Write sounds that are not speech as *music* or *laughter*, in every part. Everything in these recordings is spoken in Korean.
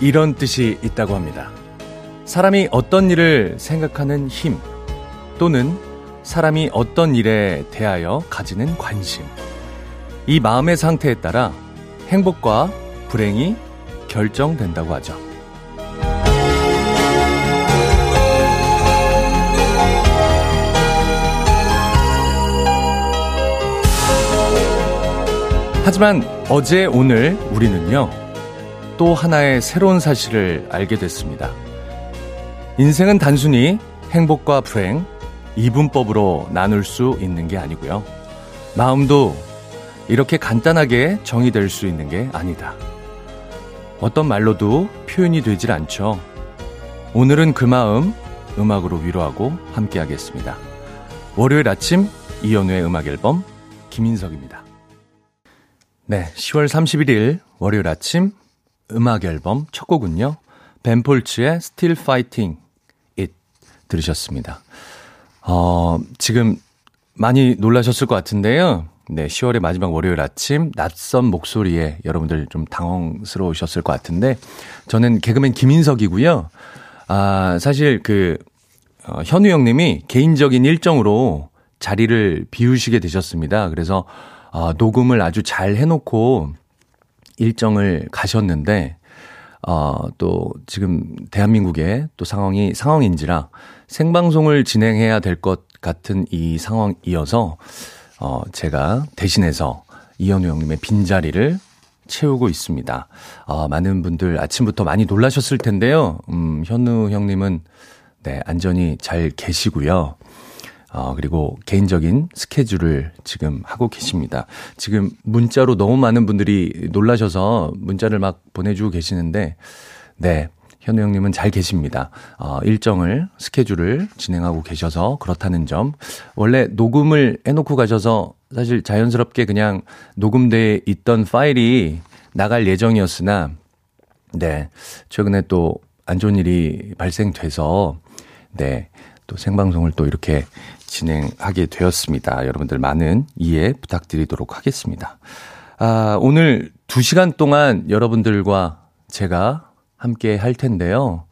이런 뜻이 있다고 합니다. 사람이 어떤 일을 생각하는 힘 또는 사람이 어떤 일에 대하여 가지는 관심. 이 마음의 상태에 따라 행복과 불행이 결정된다고 하죠. 하지만 어제 오늘 우리는요, 또 하나의 새로운 사실을 알게 됐습니다. 인생은 단순히 행복과 불행, 이분법으로 나눌 수 있는 게 아니고요. 마음도 이렇게 간단하게 정의될 수 있는 게 아니다. 어떤 말로도 표현이 되질 않죠. 오늘은 그 마음 음악으로 위로하고 함께 하겠습니다. 월요일 아침 이연우의 음악 앨범 김인석입니다. 네, 10월 31일 월요일 아침 음악 앨범 첫 곡은요. 벤폴츠의 Still Fighting It 들으셨습니다. 어, 지금 많이 놀라셨을 것 같은데요. 네, 10월의 마지막 월요일 아침 낯선 목소리에 여러분들 좀 당황스러우셨을 것 같은데 저는 개그맨 김인석이고요. 아, 사실 그 어, 현우 형님이 개인적인 일정으로 자리를 비우시게 되셨습니다. 그래서 어, 녹음을 아주 잘 해놓고 일정을 가셨는데, 어, 또 지금 대한민국의 또 상황이 상황인지라 생방송을 진행해야 될 것 같은 이 상황이어서, 어, 제가 대신해서 이현우 형님의 빈자리를 채우고 있습니다. 어, 많은 분들 아침부터 많이 놀라셨을 텐데요. 음, 현우 형님은 네, 안전히 잘 계시고요. 어, 그리고 개인적인 스케줄을 지금 하고 계십니다. 지금 문자로 너무 많은 분들이 놀라셔서 문자를 막 보내주고 계시는데, 네. 현우 형님은 잘 계십니다. 어, 일정을, 스케줄을 진행하고 계셔서 그렇다는 점. 원래 녹음을 해놓고 가셔서 사실 자연스럽게 그냥 녹음돼 있던 파일이 나갈 예정이었으나, 네. 최근에 또 안 좋은 일이 발생돼서, 네. 또 생방송을 또 이렇게 진행하게 되었습니다. 여러분들 많은 이해 부탁드리도록 하겠습니다. 아, 오늘 2시간 동안 여러분들과 제가 함께 할 텐데요.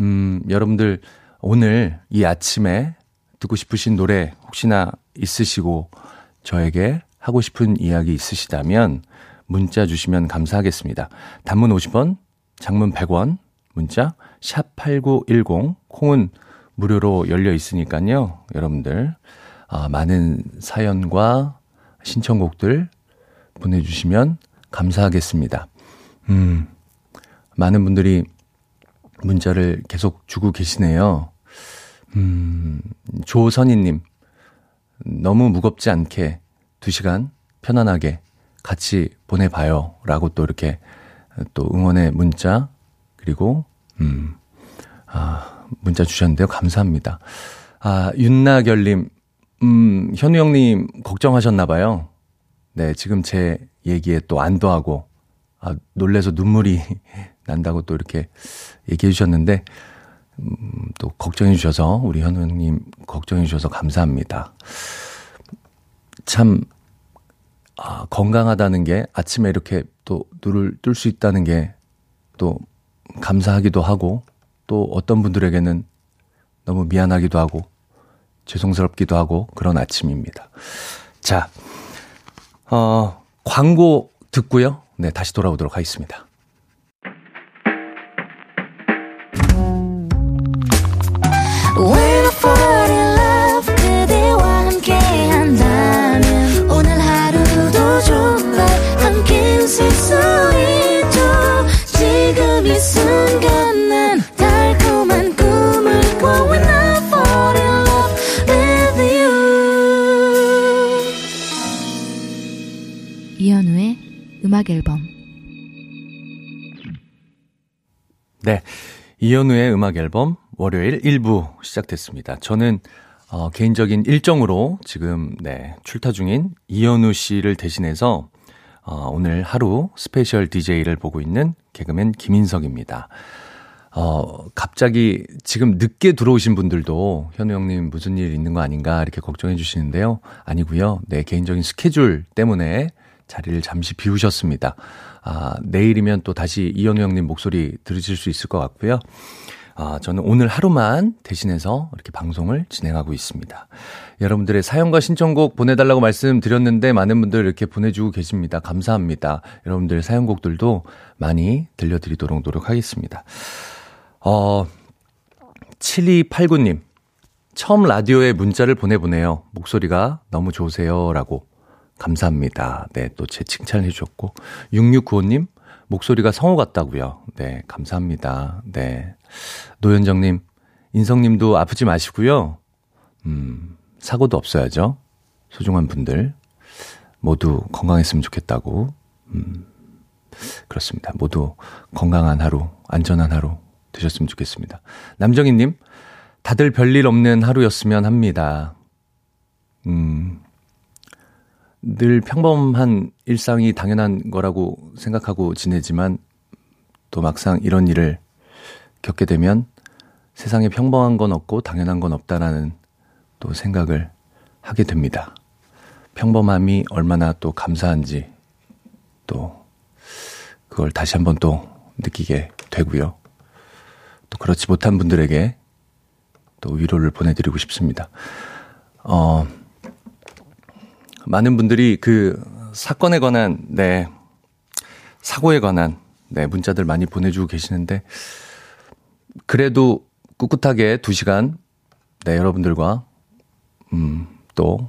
음, 여러분들 오늘 이 아침에 듣고 싶으신 노래 혹시나 있으시고 저에게 하고 싶은 이야기 있으시다면 문자 주시면 감사하겠습니다. 단문 50원, 장문 100원, 문자 샵8910 콩은 무료로 열려 있으니까요. 여러분들 아, 많은 사연과 신청곡들 보내주시면 감사하겠습니다. 음, 많은 분들이 문자를 계속 주고 계시네요. 음, 조선희님, 너무 무겁지 않게 두 시간 편안하게 같이 보내봐요. 라고 또 이렇게 또 응원의 문자, 그리고, 음, 아, 문자 주셨는데요. 감사합니다. 아, 윤나결님, 음, 현우 형님 걱정하셨나봐요. 네, 지금 제 얘기에 또 안도하고, 아, 놀래서 눈물이 *laughs* 난다고 또 이렇게 얘기해 주셨는데, 음, 또 걱정해 주셔서, 우리 현우 형님 걱정해 주셔서 감사합니다. 참, 아, 건강하다는 게 아침에 이렇게 또 눈을 뜰 수 있다는 게 또 감사하기도 하고, 또 어떤 분들에게는 너무 미안하기도 하고 죄송스럽기도 하고 그런 아침입니다. 자, 어, 광고 듣고요. 네, 다시 돌아오도록 하겠습니다. 이현우의 음악 앨범 월요일 1부 시작됐습니다. 저는 어, 개인적인 일정으로 지금 네, 출타 중인 이현우 씨를 대신해서 어, 오늘 하루 스페셜 DJ를 보고 있는 개그맨 김인석입니다. 어, 갑자기 지금 늦게 들어오신 분들도 현우 형님 무슨 일 있는 거 아닌가 이렇게 걱정해 주시는데요. 아니고요. 네, 개인적인 스케줄 때문에 자리를 잠시 비우셨습니다. 아, 내일이면 또 다시 이현우 형님 목소리 들으실 수 있을 것 같고요. 아, 저는 오늘 하루만 대신해서 이렇게 방송을 진행하고 있습니다. 여러분들의 사연과 신청곡 보내달라고 말씀드렸는데 많은 분들 이렇게 보내주고 계십니다. 감사합니다. 여러분들 사연곡들도 많이 들려드리도록 노력하겠습니다. 어, 7289님. 처음 라디오에 문자를 보내보네요. 목소리가 너무 좋으세요. 라고. 감사합니다. 네, 또 제 칭찬해 주셨고. 6695님. 목소리가 성우 같다고요. 네, 감사합니다. 네. 노현정님, 인성님도 아프지 마시고요. 음, 사고도 없어야죠. 소중한 분들 모두 건강했으면 좋겠다고. 음, 그렇습니다. 모두 건강한 하루, 안전한 하루 되셨으면 좋겠습니다. 남정희님, 다들 별일 없는 하루였으면 합니다. 음, 늘 평범한 일상이 당연한 거라고 생각하고 지내지만 또 막상 이런 일을 겪게 되면 세상에 평범한 건 없고 당연한 건 없다라는 또 생각을 하게 됩니다. 평범함이 얼마나 또 감사한지 또 그걸 다시 한번 또 느끼게 되고요. 또 그렇지 못한 분들에게 또 위로를 보내드리고 싶습니다. 어, 많은 분들이 그 사건에 관한, 네, 사고에 관한, 네, 문자들 많이 보내주고 계시는데, 그래도 꿋꿋하게 두 시간, 네, 여러분들과, 음, 또,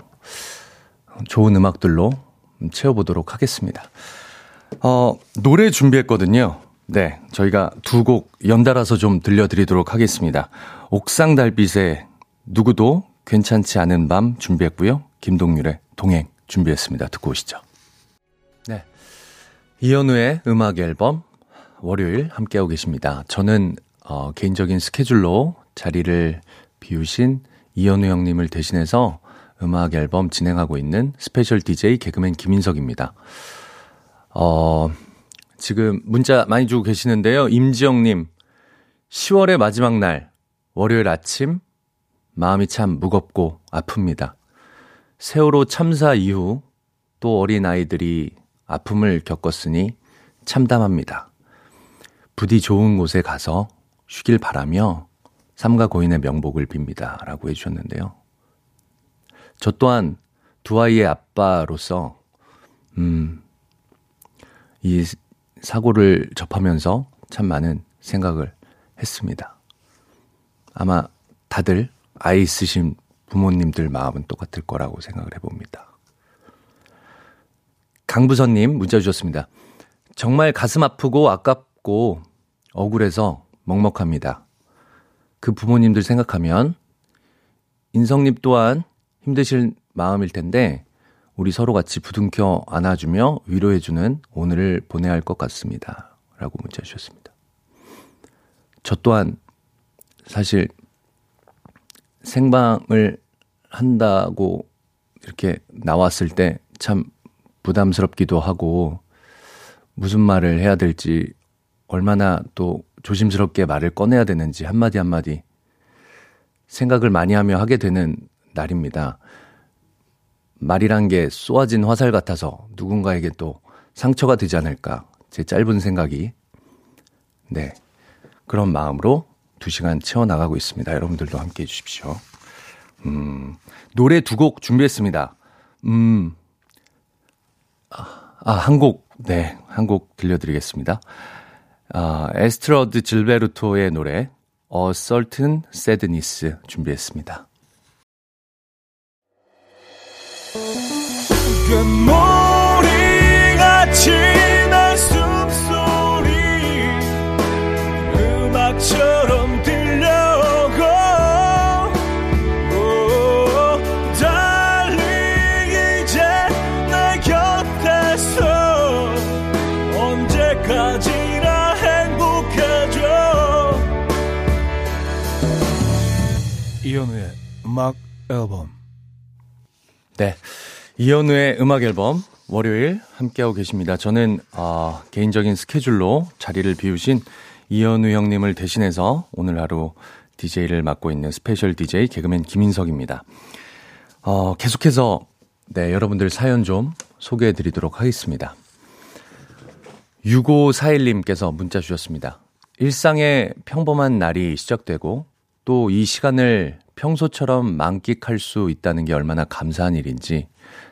좋은 음악들로 채워보도록 하겠습니다. 어, 노래 준비했거든요. 네, 저희가 두 곡 연달아서 좀 들려드리도록 하겠습니다. 옥상달빛의 누구도 괜찮지 않은 밤 준비했고요. 김동률의 동행 준비했습니다. 듣고 오시죠. 네. 이현우의 음악 앨범 월요일 함께하고 계십니다. 저는 어, 개인적인 스케줄로 자리를 비우신 이현우 형님을 대신해서 음악 앨범 진행하고 있는 스페셜 DJ 개그맨 김인석입니다. 어, 지금 문자 많이 주고 계시는데요. 임지영님, 10월의 마지막 날, 월요일 아침, 마음이 참 무겁고 아픕니다. 세월호 참사 이후 또 어린 아이들이 아픔을 겪었으니 참담합니다. 부디 좋은 곳에 가서 쉬길 바라며 삼가 고인의 명복을 빕니다. 라고 해주셨는데요. 저 또한 두 아이의 아빠로서, 음, 이 사고를 접하면서 참 많은 생각을 했습니다. 아마 다들 아이 있으신 부모님들 마음은 똑같을 거라고 생각을 해봅니다. 강부선님 문자 주셨습니다. 정말 가슴 아프고 아깝고 억울해서 먹먹합니다. 그 부모님들 생각하면 인성님 또한 힘드실 마음일 텐데 우리 서로 같이 부둥켜 안아주며 위로해주는 오늘을 보내야 할 것 같습니다. 라고 문자 주셨습니다. 저 또한 사실 생방을 한다고 이렇게 나왔을 때 참 부담스럽기도 하고 무슨 말을 해야 될지 얼마나 또 조심스럽게 말을 꺼내야 되는지 한마디 한마디 생각을 많이 하며 하게 되는 날입니다. 말이란 게 쏘아진 화살 같아서 누군가에게 또 상처가 되지 않을까. 제 짧은 생각이. 네. 그런 마음으로 두 시간 채워나가고 있습니다. 여러분들도 함께 해주십시오. 음, 노래 두 곡 준비했습니다. 음, 아, 한 곡, 네, 한 곡 들려드리겠습니다. 아, 에스트러드 질베르토의 노래, A Certain Sadness 준비했습니다. 금 음악 앨범. 네. 이현우의 음악 앨범 월요일 함께하고 계십니다. 저는 어, 개인적인 스케줄로 자리를 비우신 이현우 형님을 대신해서 오늘 하루 DJ를 맡고 있는 스페셜 DJ 개그맨 김인석입니다. 어, 계속해서 네, 여러분들 사연 좀 소개해 드리도록 하겠습니다. 6541님께서 문자 주셨습니다. 일상의 평범한 날이 시작되고 또 이 시간을 평소처럼 만끽할 수 있다는 게 얼마나 감사한 일인지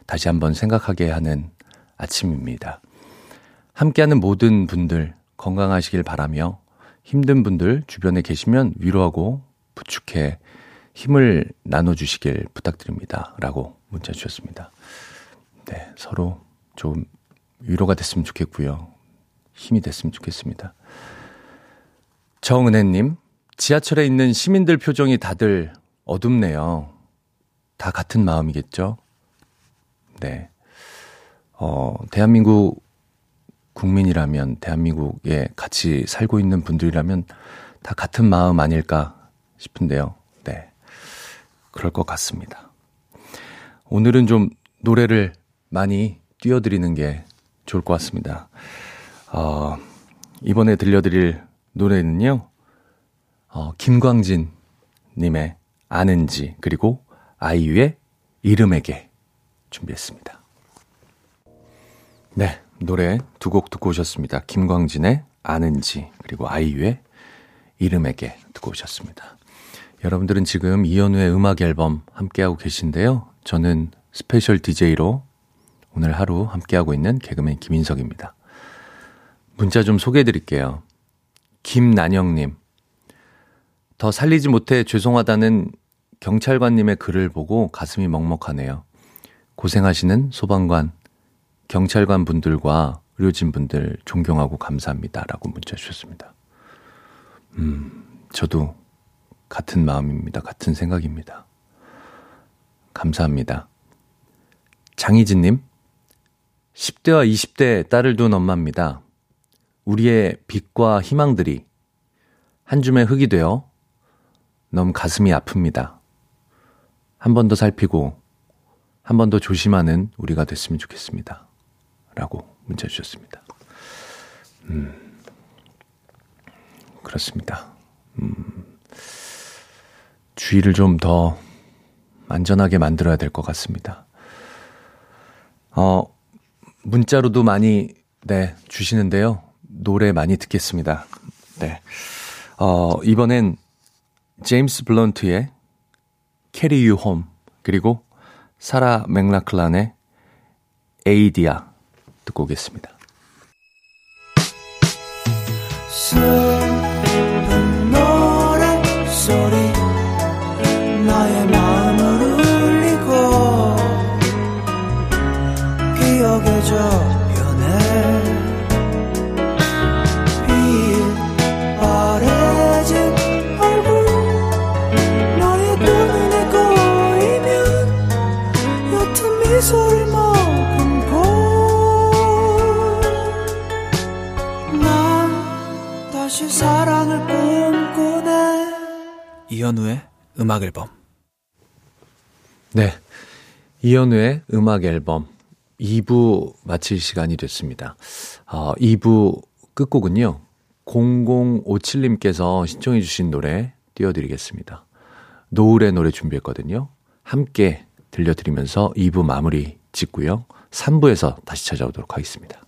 다시 한번 생각하게 하는 아침입니다. 함께하는 모든 분들 건강하시길 바라며 힘든 분들 주변에 계시면 위로하고 부축해 힘을 나눠주시길 부탁드립니다. 라고 문자 주셨습니다. 네, 서로 좀 위로가 됐으면 좋겠고요. 힘이 됐으면 좋겠습니다. 정은혜님, 지하철에 있는 시민들 표정이 다들 어둡네요. 다 같은 마음이겠죠? 네. 어, 대한민국 국민이라면, 대한민국에 같이 살고 있는 분들이라면 다 같은 마음 아닐까 싶은데요. 네. 그럴 것 같습니다. 오늘은 좀 노래를 많이 띄워드리는 게 좋을 것 같습니다. 어, 이번에 들려드릴 노래는요, 어, 김광진 님의 아는지, 그리고 아이유의 이름에게 준비했습니다. 네, 노래 두 곡 듣고 오셨습니다. 김광진의 아는지, 그리고 아이유의 이름에게 듣고 오셨습니다. 여러분들은 지금 이현우의 음악 앨범 함께하고 계신데요. 저는 스페셜 DJ로 오늘 하루 함께하고 있는 개그맨 김인석입니다. 문자 좀 소개해 드릴게요. 김난영님. 더 살리지 못해 죄송하다는 경찰관님의 글을 보고 가슴이 먹먹하네요. 고생하시는 소방관, 경찰관 분들과 의료진 분들 존경하고 감사합니다. 라고 문자 주셨습니다. 음, 저도 같은 마음입니다. 같은 생각입니다. 감사합니다. 장희진님, 10대와 20대 딸을 둔 엄마입니다. 우리의 빛과 희망들이 한 줌의 흙이 되어 너무 가슴이 아픕니다. 한 번 더 살피고 한 번 더 조심하는 우리가 됐으면 좋겠습니다. 라고 문자 주셨습니다. 음, 그렇습니다. 음, 주의를 좀 더 안전하게 만들어야 될 것 같습니다. 어, 문자로도 많이, 네, 주시는데요. 노래 많이 듣겠습니다. 네. 어, 이번엔 제임스 블런트의 Carry You Home, 그리고 사라 맥락클란의 에이디아 듣고 오겠습니다. 음악 앨범. 네. 이현우의 음악 앨범 2부 마칠 시간이 됐습니다. 어, 2부 끝곡은요. 0057님께서 신청해 주신 노래 띄워드리겠습니다. 노을의 노래 준비했거든요. 함께 들려드리면서 2부 마무리 짓고요. 3부에서 다시 찾아오도록 하겠습니다.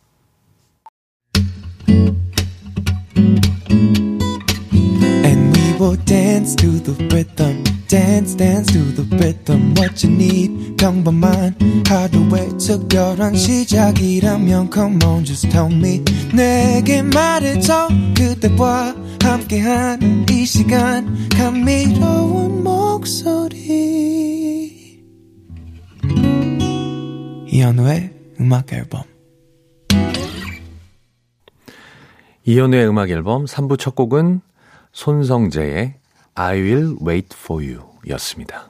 Will dance to the rhythm dance dance to the rhythm what you need 평범한 하루의 특별한 시작이라면 come on just tell me 내게 말해줘 그대와 함께한 이 시간 감미로운 목소리 이현우의 음악 앨범 이현우의 음악 앨범 3부 첫 곡은 손성재의 I will wait for you 였습니다.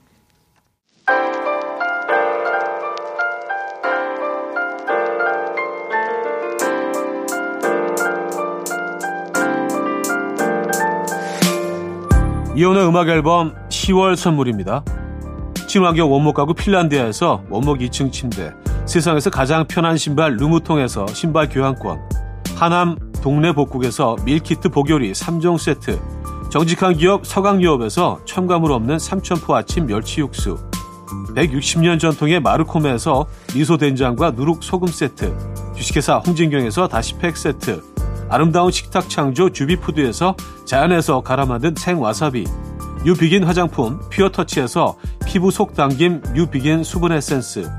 이혼의 음악 앨범 10월 선물입니다. 친환경 원목 가구 핀란드에서 원목 2층 침대, 세상에서 가장 편한 신발 르무통에서 신발 교환권, 하남 동네 복국에서 밀키트 복요리 3종 세트, 정직한 기업 서강유업에서 첨가물 없는 삼천포 아침 멸치 육수, 160년 전통의 마르코메에서 미소 된장과 누룩 소금 세트, 주식회사 홍진경에서 다시팩 세트, 아름다운 식탁 창조 주비푸드에서 자연에서 갈아 만든 생와사비, 뉴비긴 화장품 퓨어터치에서 피부 속 당김 뉴비긴 수분 에센스,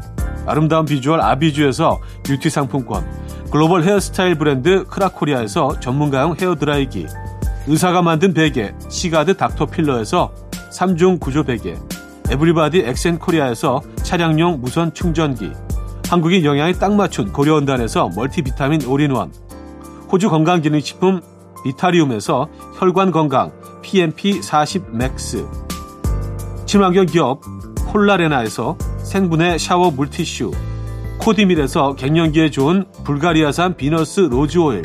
아름다운 비주얼 아비주에서 뷰티 상품권, 글로벌 헤어스타일 브랜드 크라코리아에서 전문가용 헤어드라이기, 의사가 만든 베개 시가드 닥터필러에서 3중 구조 베개, 에브리바디 엑센코리아에서 차량용 무선 충전기, 한국인 영양에 딱 맞춘 고려원단에서 멀티비타민 올인원, 호주 건강기능식품 비타리움에서 혈관 건강 PMP 40 맥스, 친환경 기업 콜라레나에서 생분해 샤워 물티슈, 코디밀에서 갱년기에 좋은 불가리아산 비너스 로즈 오일,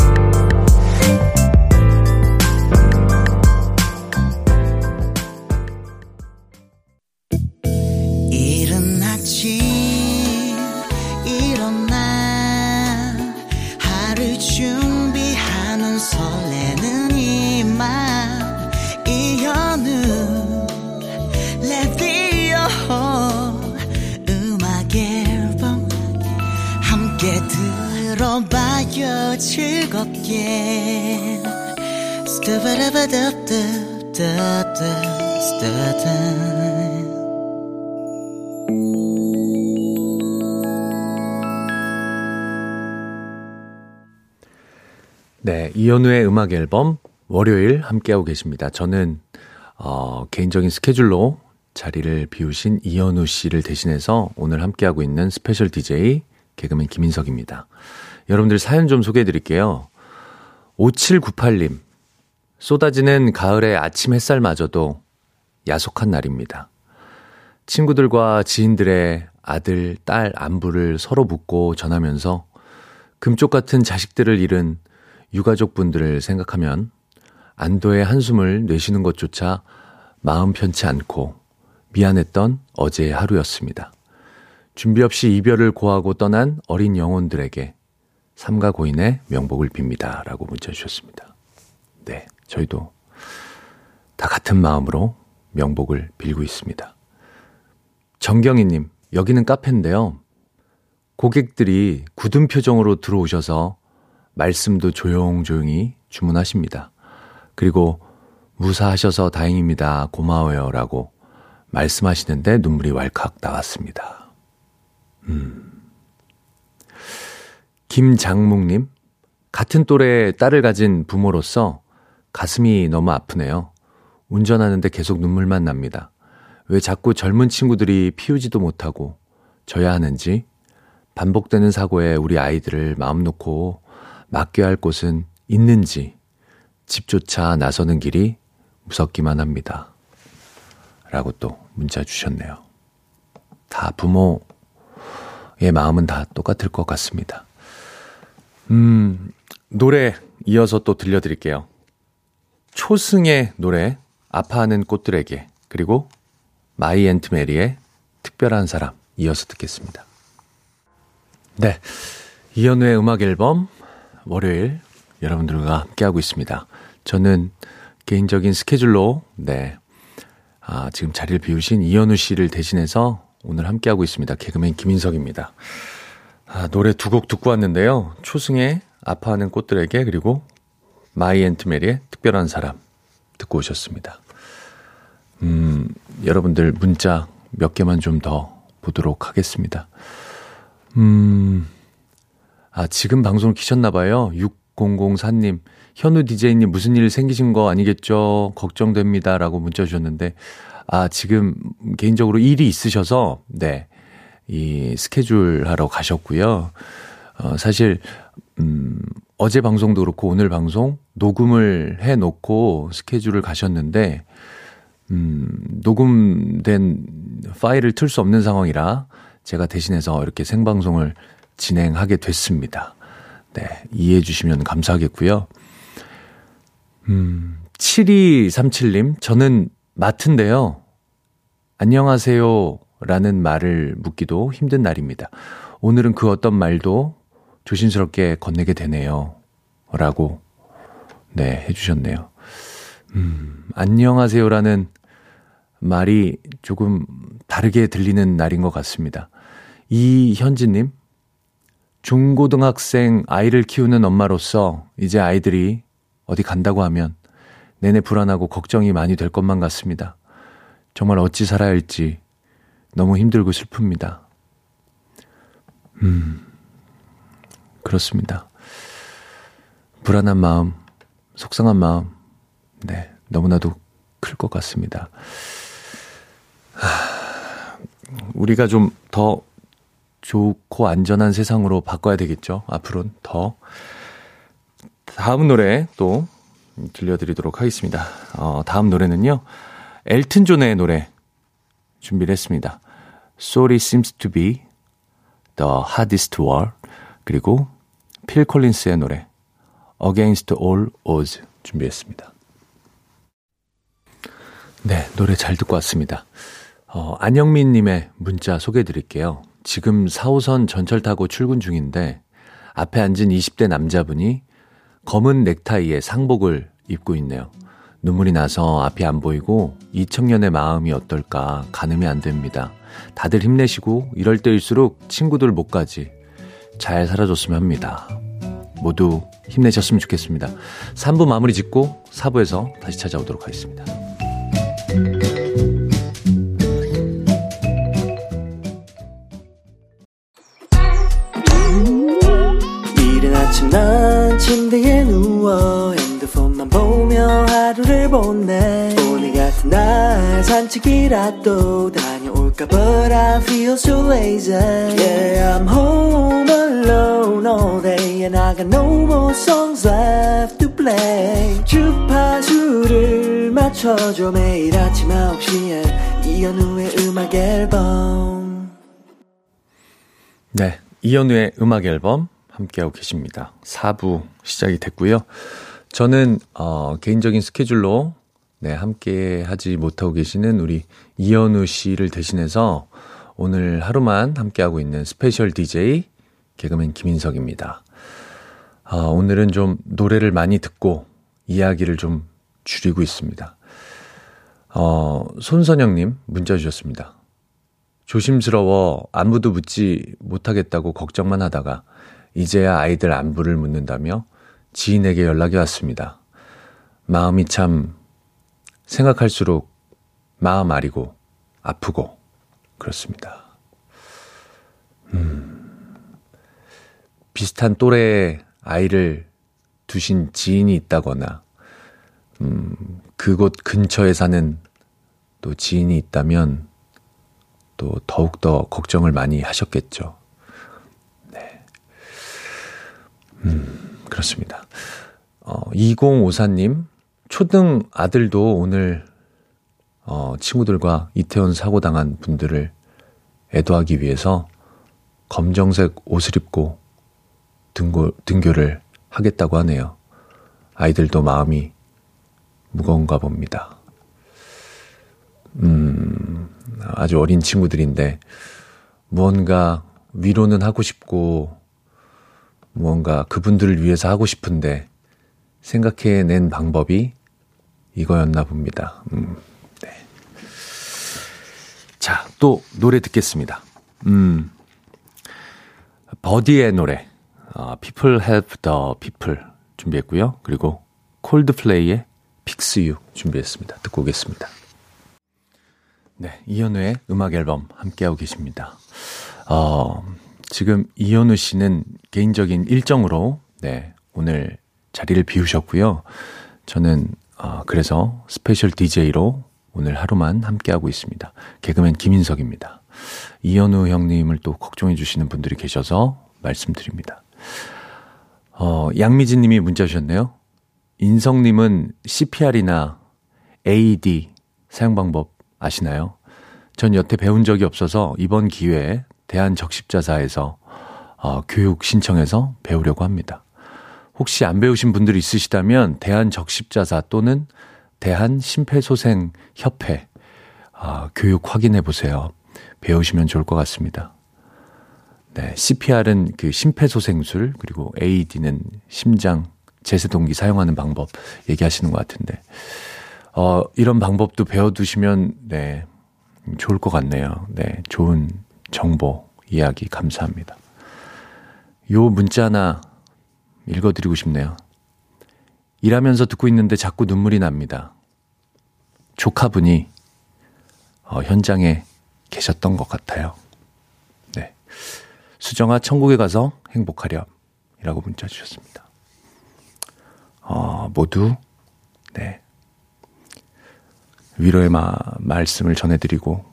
네, 이현우의 음악 앨범 월요일 함께하고 계십니다. 저는 어, 개인적인 스케줄로 자리를 비우신 이현우 씨를 대신해서 오늘 함께하고 있는 스페셜 DJ 개그맨 김인석입니다. 여러분들 사연 좀 소개해 드릴게요. 5798님. 쏟아지는 가을의 아침 햇살마저도 야속한 날입니다. 친구들과 지인들의 아들, 딸 안부를 서로 묻고 전하면서 금쪽 같은 자식들을 잃은 유가족 분들을 생각하면 안도의 한숨을 내쉬는 것조차 마음 편치 않고 미안했던 어제의 하루였습니다. 준비 없이 이별을 고하고 떠난 어린 영혼들에게 삼가 고인의 명복을 빕니다. 라고 문자 주셨습니다. 네, 저희도 다 같은 마음으로 명복을 빌고 있습니다. 정경희님, 여기는 카페인데요. 고객들이 굳은 표정으로 들어오셔서 말씀도 조용조용히 주문하십니다. 그리고 무사하셔서 다행입니다. 고마워요. 라고 말씀하시는데 눈물이 왈칵 나왔습니다. 음. 김장묵님, 같은 또래의 딸을 가진 부모로서 가슴이 너무 아프네요. 운전하는데 계속 눈물만 납니다. 왜 자꾸 젊은 친구들이 피우지도 못하고 져야 하는지 반복되는 사고에 우리 아이들을 마음 놓고 맡겨야 할 곳은 있는지 집조차 나서는 길이 무섭기만 합니다. 라고 또 문자 주셨네요. 다 부모의 마음은 다 똑같을 것 같습니다. 음, 노래 이어서 또 들려드릴게요. 초승의 노래, 아파하는 꽃들에게, 그리고 마이 앤트 메리의 특별한 사람 이어서 듣겠습니다. 네. 이현우의 음악 앨범 월요일 여러분들과 함께하고 있습니다. 저는 개인적인 스케줄로, 네. 아, 지금 자리를 비우신 이현우 씨를 대신해서 오늘 함께하고 있습니다. 개그맨 김인석입니다. 아, 노래 두 곡 듣고 왔는데요. 초승의 아파하는 꽃들에게 그리고 마이 앤트 메리의 특별한 사람 듣고 오셨습니다. 음, 여러분들 문자 몇 개만 좀 더 보도록 하겠습니다. 음, 아, 지금 방송을 키셨나봐요. 6004님, 현우 DJ님 무슨 일 생기신 거 아니겠죠? 걱정됩니다. 라고 문자 주셨는데, 아, 지금 개인적으로 일이 있으셔서, 네. 이 스케줄 하러 가셨고요. 어, 사실, 음, 어제 방송도 그렇고 오늘 방송 녹음을 해 놓고 스케줄을 가셨는데, 음, 녹음된 파일을 틀 수 없는 상황이라 제가 대신해서 이렇게 생방송을 진행하게 됐습니다. 네, 이해해 주시면 감사하겠고요. 음, 7237님, 저는 마트인데요. 안녕하세요. 라는 말을 묻기도 힘든 날입니다. 오늘은 그 어떤 말도 조심스럽게 건네게 되네요. 라고, 네, 해주셨네요. 음, 안녕하세요라는 말이 조금 다르게 들리는 날인 것 같습니다. 이현지님, 중고등학생 아이를 키우는 엄마로서 이제 아이들이 어디 간다고 하면 내내 불안하고 걱정이 많이 될 것만 같습니다. 정말 어찌 살아야 할지 너무 힘들고 슬픕니다. 음, 그렇습니다. 불안한 마음, 속상한 마음, 네, 너무나도 클 것 같습니다. 하, 우리가 좀 더 좋고 안전한 세상으로 바꿔야 되겠죠. 앞으로는 더. 다음 노래 또 들려드리도록 하겠습니다. 어, 다음 노래는요. 엘튼 존의 노래 준비를 했습니다. Sorry seems to be the hardest war. 그리고 필 콜린스의 노래 Against All Odds 준비했습니다. 네, 노래 잘 듣고 왔습니다. 어, 안영민 님의 문자 소개해 드릴게요. 지금 4호선 전철 타고 출근 중인데 앞에 앉은 20대 남자분이 검은 넥타이에 상복을 입고 있네요. 눈물이 나서 앞이 안 보이고 이 청년의 마음이 어떨까 가늠이 안 됩니다. 다들 힘내시고 이럴 때일수록 친구들 못가지 잘 살아줬으면 합니다. 모두 힘내셨으면 좋겠습니다. 3부 마무리 짓고 4부에서 다시 찾아오도록 하겠습니다. 이른 아침 난 침대에 누워 핸드폰만 보며 하루를 보내 날 산책이라도 다녀올까 But I feel so lazy Yeah I'm home alone all day And I got no more songs left to play 주파수를 맞춰줘 매일 아침 9시에 이현우의 음악 앨범 네. 이현우의 음악 앨범 함께하고 계십니다. 4부 시작이 됐고요. 저는, 어, 개인적인 스케줄로, 네, 함께 하지 못하고 계시는 우리 이현우 씨를 대신해서 오늘 하루만 함께하고 있는 스페셜 DJ 개그맨 김인석입니다. 어, 오늘은 좀 노래를 많이 듣고 이야기를 좀 줄이고 있습니다. 어, 손선영님 문자 주셨습니다. 조심스러워 안부도 묻지 못하겠다고 걱정만 하다가 이제야 아이들 안부를 묻는다며 지인에게 연락이 왔습니다. 마음이 참 생각할수록 마음 아리고 아프고 그렇습니다. 음, 비슷한 또래의 아이를 두신 지인이 있다거나, 음, 그곳 근처에 사는 또 지인이 있다면 또 더욱더 걱정을 많이 하셨겠죠. 네. 음, 그렇습니다. 어, 2054님, 초등 아들도 오늘, 어, 친구들과 이태원 사고 당한 분들을 애도하기 위해서 검정색 옷을 입고 등고, 등교를 하겠다고 하네요. 아이들도 마음이 무거운가 봅니다. 음, 아주 어린 친구들인데, 무언가 위로는 하고 싶고, 무언가 그분들을 위해서 하고 싶은데, 생각해낸 방법이 이거였나 봅니다. 음, 네. 자, 또 노래 듣겠습니다. 음, 버디의 노래, 어, People Help the People 준비했고요. 그리고 콜드플레이의 Fix You 준비했습니다. 듣고 오겠습니다. 네, 이현우의 음악 앨범 함께하고 계십니다. 어, 지금 이현우 씨는 개인적인 일정으로 네, 오늘 자리를 비우셨고요. 저는 어, 그래서 스페셜 DJ로 오늘 하루만 함께하고 있습니다. 개그맨 김인석입니다. 이현우 형님을 또 걱정해 주시는 분들이 계셔서 말씀드립니다. 어, 양미진 님이 문자 주셨네요. 인성 님은 CPR이나 AED 사용 방법 아시나요? 전 여태 배운 적이 없어서 이번 기회에 대한적십자사에서 어, 교육 신청해서 배우려고 합니다. 혹시 안 배우신 분들이 있으시다면 대한적십자사 또는 대한심폐소생협회 어, 교육 확인해 보세요. 배우시면 좋을 것 같습니다. 네, CPR은 그 심폐소생술 그리고 AED는 심장 제세동기 사용하는 방법 얘기하시는 것 같은데 어, 이런 방법도 배워두시면, 네, 좋을 것 같네요. 네, 좋은 정보, 이야기 감사합니다. 요 문자 하나 읽어드리고 싶네요. 일하면서 듣고 있는데 자꾸 눈물이 납니다. 조카분이 어, 현장에 계셨던 것 같아요. 네. 수정아, 천국에 가서 행복하렴. 이라고 문자 주셨습니다. 어, 모두, 네. 위로의 마, 말씀을 전해드리고,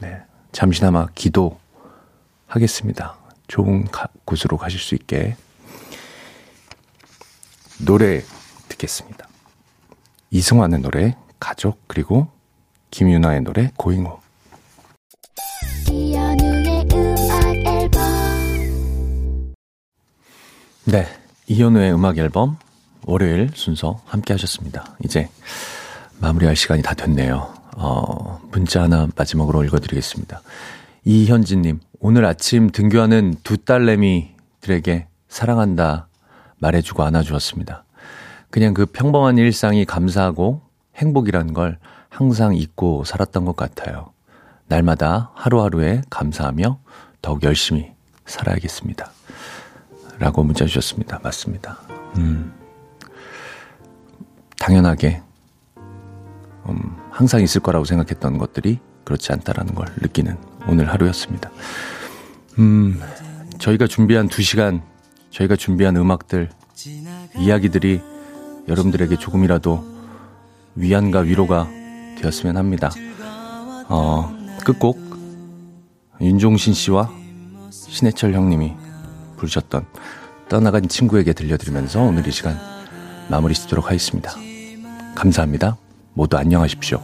네. 잠시나마 기도하겠습니다. 좋은 가, 곳으로 가실 수 있게. 노래 듣겠습니다. 이승환의 노래, 가족, 그리고 김윤아의 노래, 고잉호. 네. 이현우의 음악 앨범 월요일 순서 함께 하셨습니다. 이제 마무리할 시간이 다 됐네요. 어, 문자 하나 마지막으로 읽어드리겠습니다. 이현진님, 오늘 아침 등교하는 두 딸내미들에게 사랑한다 말해주고 안아주었습니다. 그냥 그 평범한 일상이 감사하고 행복이라는 걸 항상 잊고 살았던 것 같아요. 날마다 하루하루에 감사하며 더욱 열심히 살아야겠습니다. 라고 문자 주셨습니다. 맞습니다. 음. 당연하게, 음, 항상 있을 거라고 생각했던 것들이 그렇지 않다라는 걸 느끼는 오늘 하루였습니다. 음, 저희가 준비한 두 시간, 저희가 준비한 음악들, 이야기들이 여러분들에게 조금이라도 위안과 위로가 되었으면 합니다. 어, 끝곡, 윤종신 씨와 신해철 형님이 부르셨던 떠나간 친구에게 들려드리면서 오늘 이 시간 마무리 짓도록 하겠습니다. 감사합니다. 모두 안녕하십시오.